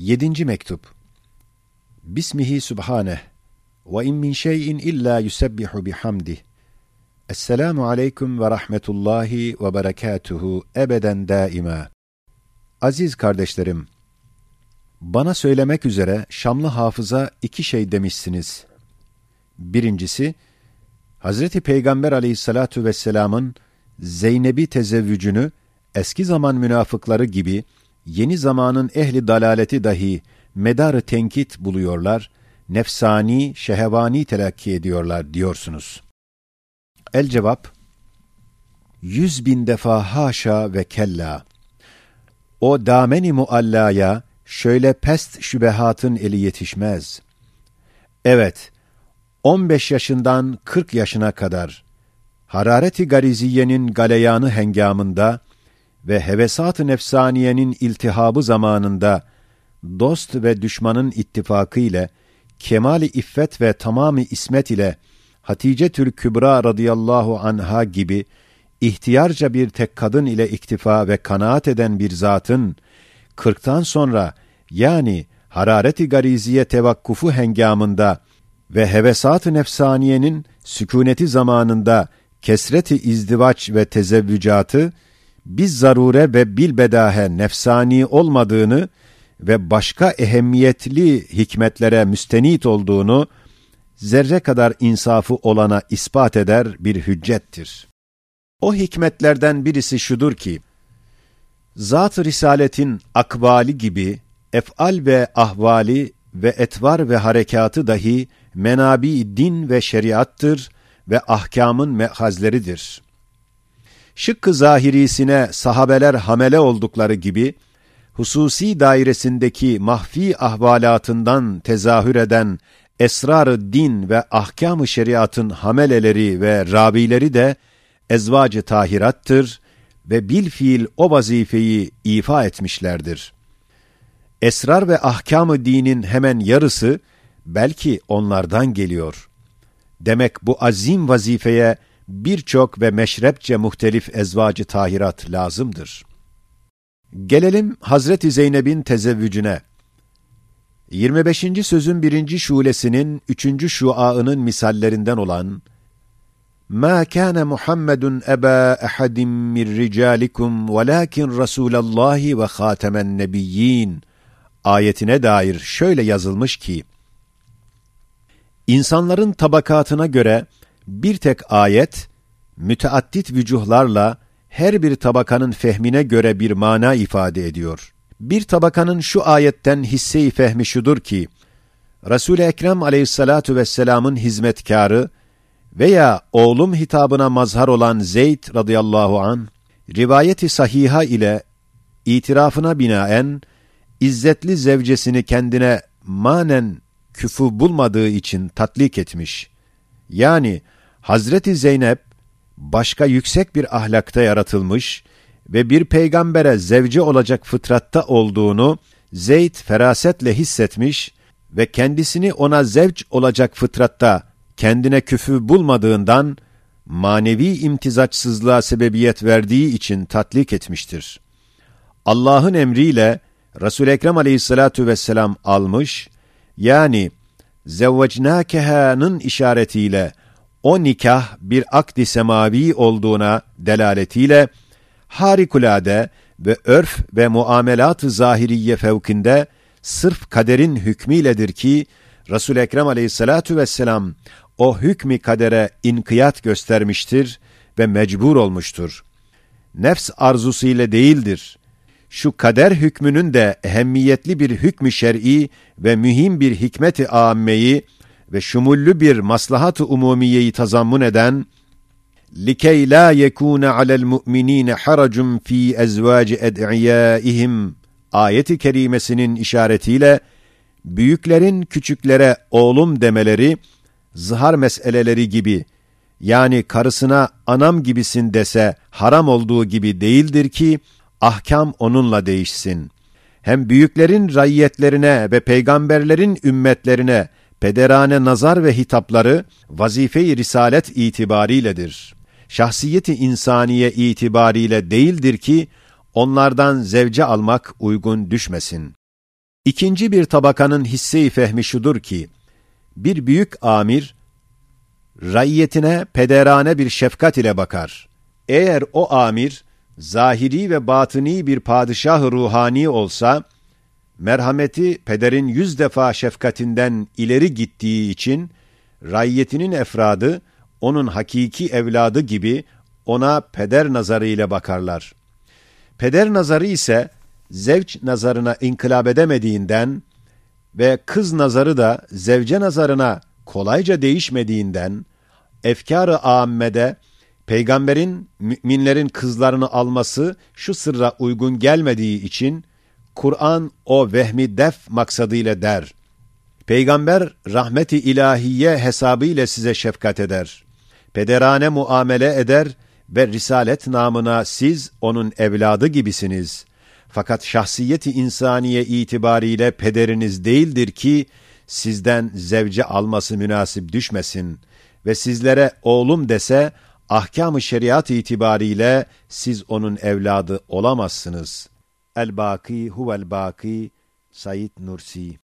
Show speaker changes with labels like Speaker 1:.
Speaker 1: Yedinci mektup. Bismihi Subhaneh ve in min şeyin illa yusebbihu bihamdih. Esselamu aleyküm ve rahmetullahi ve berekatuhu ebeden daima. Aziz kardeşlerim, bana söylemek üzere Şamlı hafıza iki şey demişsiniz. Birincisi, Hazreti Peygamber aleyhissalatu vesselamın Zeynep'i tezevvücünü eski zaman münafıkları gibi yeni zamanın ehli dalaleti dahi medarı tenkit buluyorlar, nefsani, şehevani telakki ediyorlar diyorsunuz. El cevap, yüz bin defa haşa ve kella. O dameni muallaya şöyle pest şübehatın eli yetişmez. Evet, 15 yaşından 40 yaşına kadar harareti gariziyenin galeyanı hengamında ve hevesat-ı nefsaniyenin iltihabı zamanında dost ve düşmanın ittifakı ile kemali iffet ve tamamı ismet ile Hatice Tül Kübra radıyallahu anha gibi ihtiyarca bir tek kadın ile iktifa ve kanaat eden bir zatın kırktan sonra yani harareti gariziye tevakkufu hengamında ve hevesat-ı nefsaniyenin sükuneti zamanında kesreti izdivaç ve tezevvücatı biz zarure ve bilbedahe nefsani olmadığını ve başka ehemmiyetli hikmetlere müstenit olduğunu zerre kadar insafı olana ispat eder bir hüccettir. O hikmetlerden birisi şudur ki, Zat-ı Risaletin akvali gibi ef'al ve ahvali ve etvar ve harekatı dahi menabi din ve şeriattır ve ahkamın mehazleridir. Şıkkı zahirisine sahabeler hamele oldukları gibi, hususi dairesindeki mahfi ahvalatından tezahür eden esrar-ı din ve ahkam-ı şeriatın hameleleri ve rabileri de ezvacı tahirattır ve bil fiil o vazifeyi ifa etmişlerdir. Esrar ve ahkam-ı dinin hemen yarısı belki onlardan geliyor. Demek bu azim vazifeye birçok ve meşrepçe muhtelif ezvacı tahirat lazımdır. Gelelim Hazreti Zeynep'in tezevvücüne. 25. sözün birinci şulesinin üçüncü şuaının misallerinden olan مَا كَانَ مُحَمَّدٌ أَبَا أَحَدٍ مِّنْ رِجَالِكُمْ وَلَاكِنْ رَسُولَ اللّٰهِ وَخَاتَمَ النَّبِيِّينَ ayetine dair şöyle yazılmış ki, İnsanların tabakatına göre bir tek ayet, müteaddit vücuhlarla her bir tabakanın fehmine göre bir mana ifade ediyor. Bir tabakanın şu ayetten hisse-i fehmi şudur ki, Resul-i Ekrem aleyhissalatu vesselamın hizmetkarı veya oğlum hitabına mazhar olan Zeyd radıyallahu an rivayeti sahiha ile itirafına binaen izzetli zevcesini kendine manen küfü bulmadığı için tatlik etmiş. Yani Hazreti Zeynep başka yüksek bir ahlakta yaratılmış ve bir peygambere zevce olacak fıtratta olduğunu Zeyd ferasetle hissetmiş ve kendisini ona zevç olacak fıtratta kendine küfü bulmadığından manevi imtizaçsızlığa sebebiyet verdiği için tatlik etmiştir. Allah'ın emriyle Resul Ekrem Aleyhissalatu vesselam almış, yani zevvecnâkehâ'nın işaretiyle o nikah bir akdi semavi olduğuna delaletiyle harikulade ve örf ve muamelat-ı zahiriye fevkinde sırf kaderin hükmüyledir ki Resul Ekrem Aleyhissalatu vesselam o hükmü kadere inkiyat göstermiştir ve mecbur olmuştur. Nefs arzusu ile değildir. Şu kader hükmünün de ehemmiyetli bir hükmü şer'i ve mühim bir hikmeti âmmeyi ve şumullü bir maslahat-ı umumiyeyi tazammun eden لِكَيْ لَا يَكُونَ عَلَى الْمُؤْمِنِينَ حَرَجٌ ف۪ي اَزْوَاجِ اَدْعِيَائِهِمْ ayeti kerimesinin işaretiyle büyüklerin küçüklere oğlum demeleri zihar meseleleri gibi yani karısına anam gibisin dese haram olduğu gibi değildir ki ahkam onunla değişsin. Hem büyüklerin rayyetlerine ve peygamberlerin ümmetlerine pederane nazar ve hitapları vazife-i risalet itibariyledir. Şahsiyeti insaniye itibariyle değildir ki onlardan zevce almak uygun düşmesin. İkinci bir tabakanın hisse-i fehmi şudur ki, bir büyük amir, rayyetine pederane bir şefkat ile bakar. Eğer o amir, zahiri ve batıni bir padişah ruhani olsa, merhameti pederin yüz defa şefkatinden ileri gittiği için, rayyetinin efradı, onun hakiki evladı gibi ona peder nazarıyla bakarlar. Peder nazarı ise, zevç nazarına inkılap edemediğinden ve kız nazarı da zevce nazarına kolayca değişmediğinden, efkar-ı âmmede, peygamberin müminlerin kızlarını alması şu sırra uygun gelmediği için, Kur'an o vehmi def maksadıyla der. Peygamber rahmeti ilahiye hesabı ile size şefkat eder. Pederane muamele eder ve risalet namına siz onun evladı gibisiniz. Fakat şahsiyeti insaniye itibariyle pederiniz değildir ki sizden zevce alması münasip düşmesin ve sizlere oğlum dese ahkam-ı şeriat itibariyle siz onun evladı olamazsınız. الباقي هو الباقي سيد نورسي.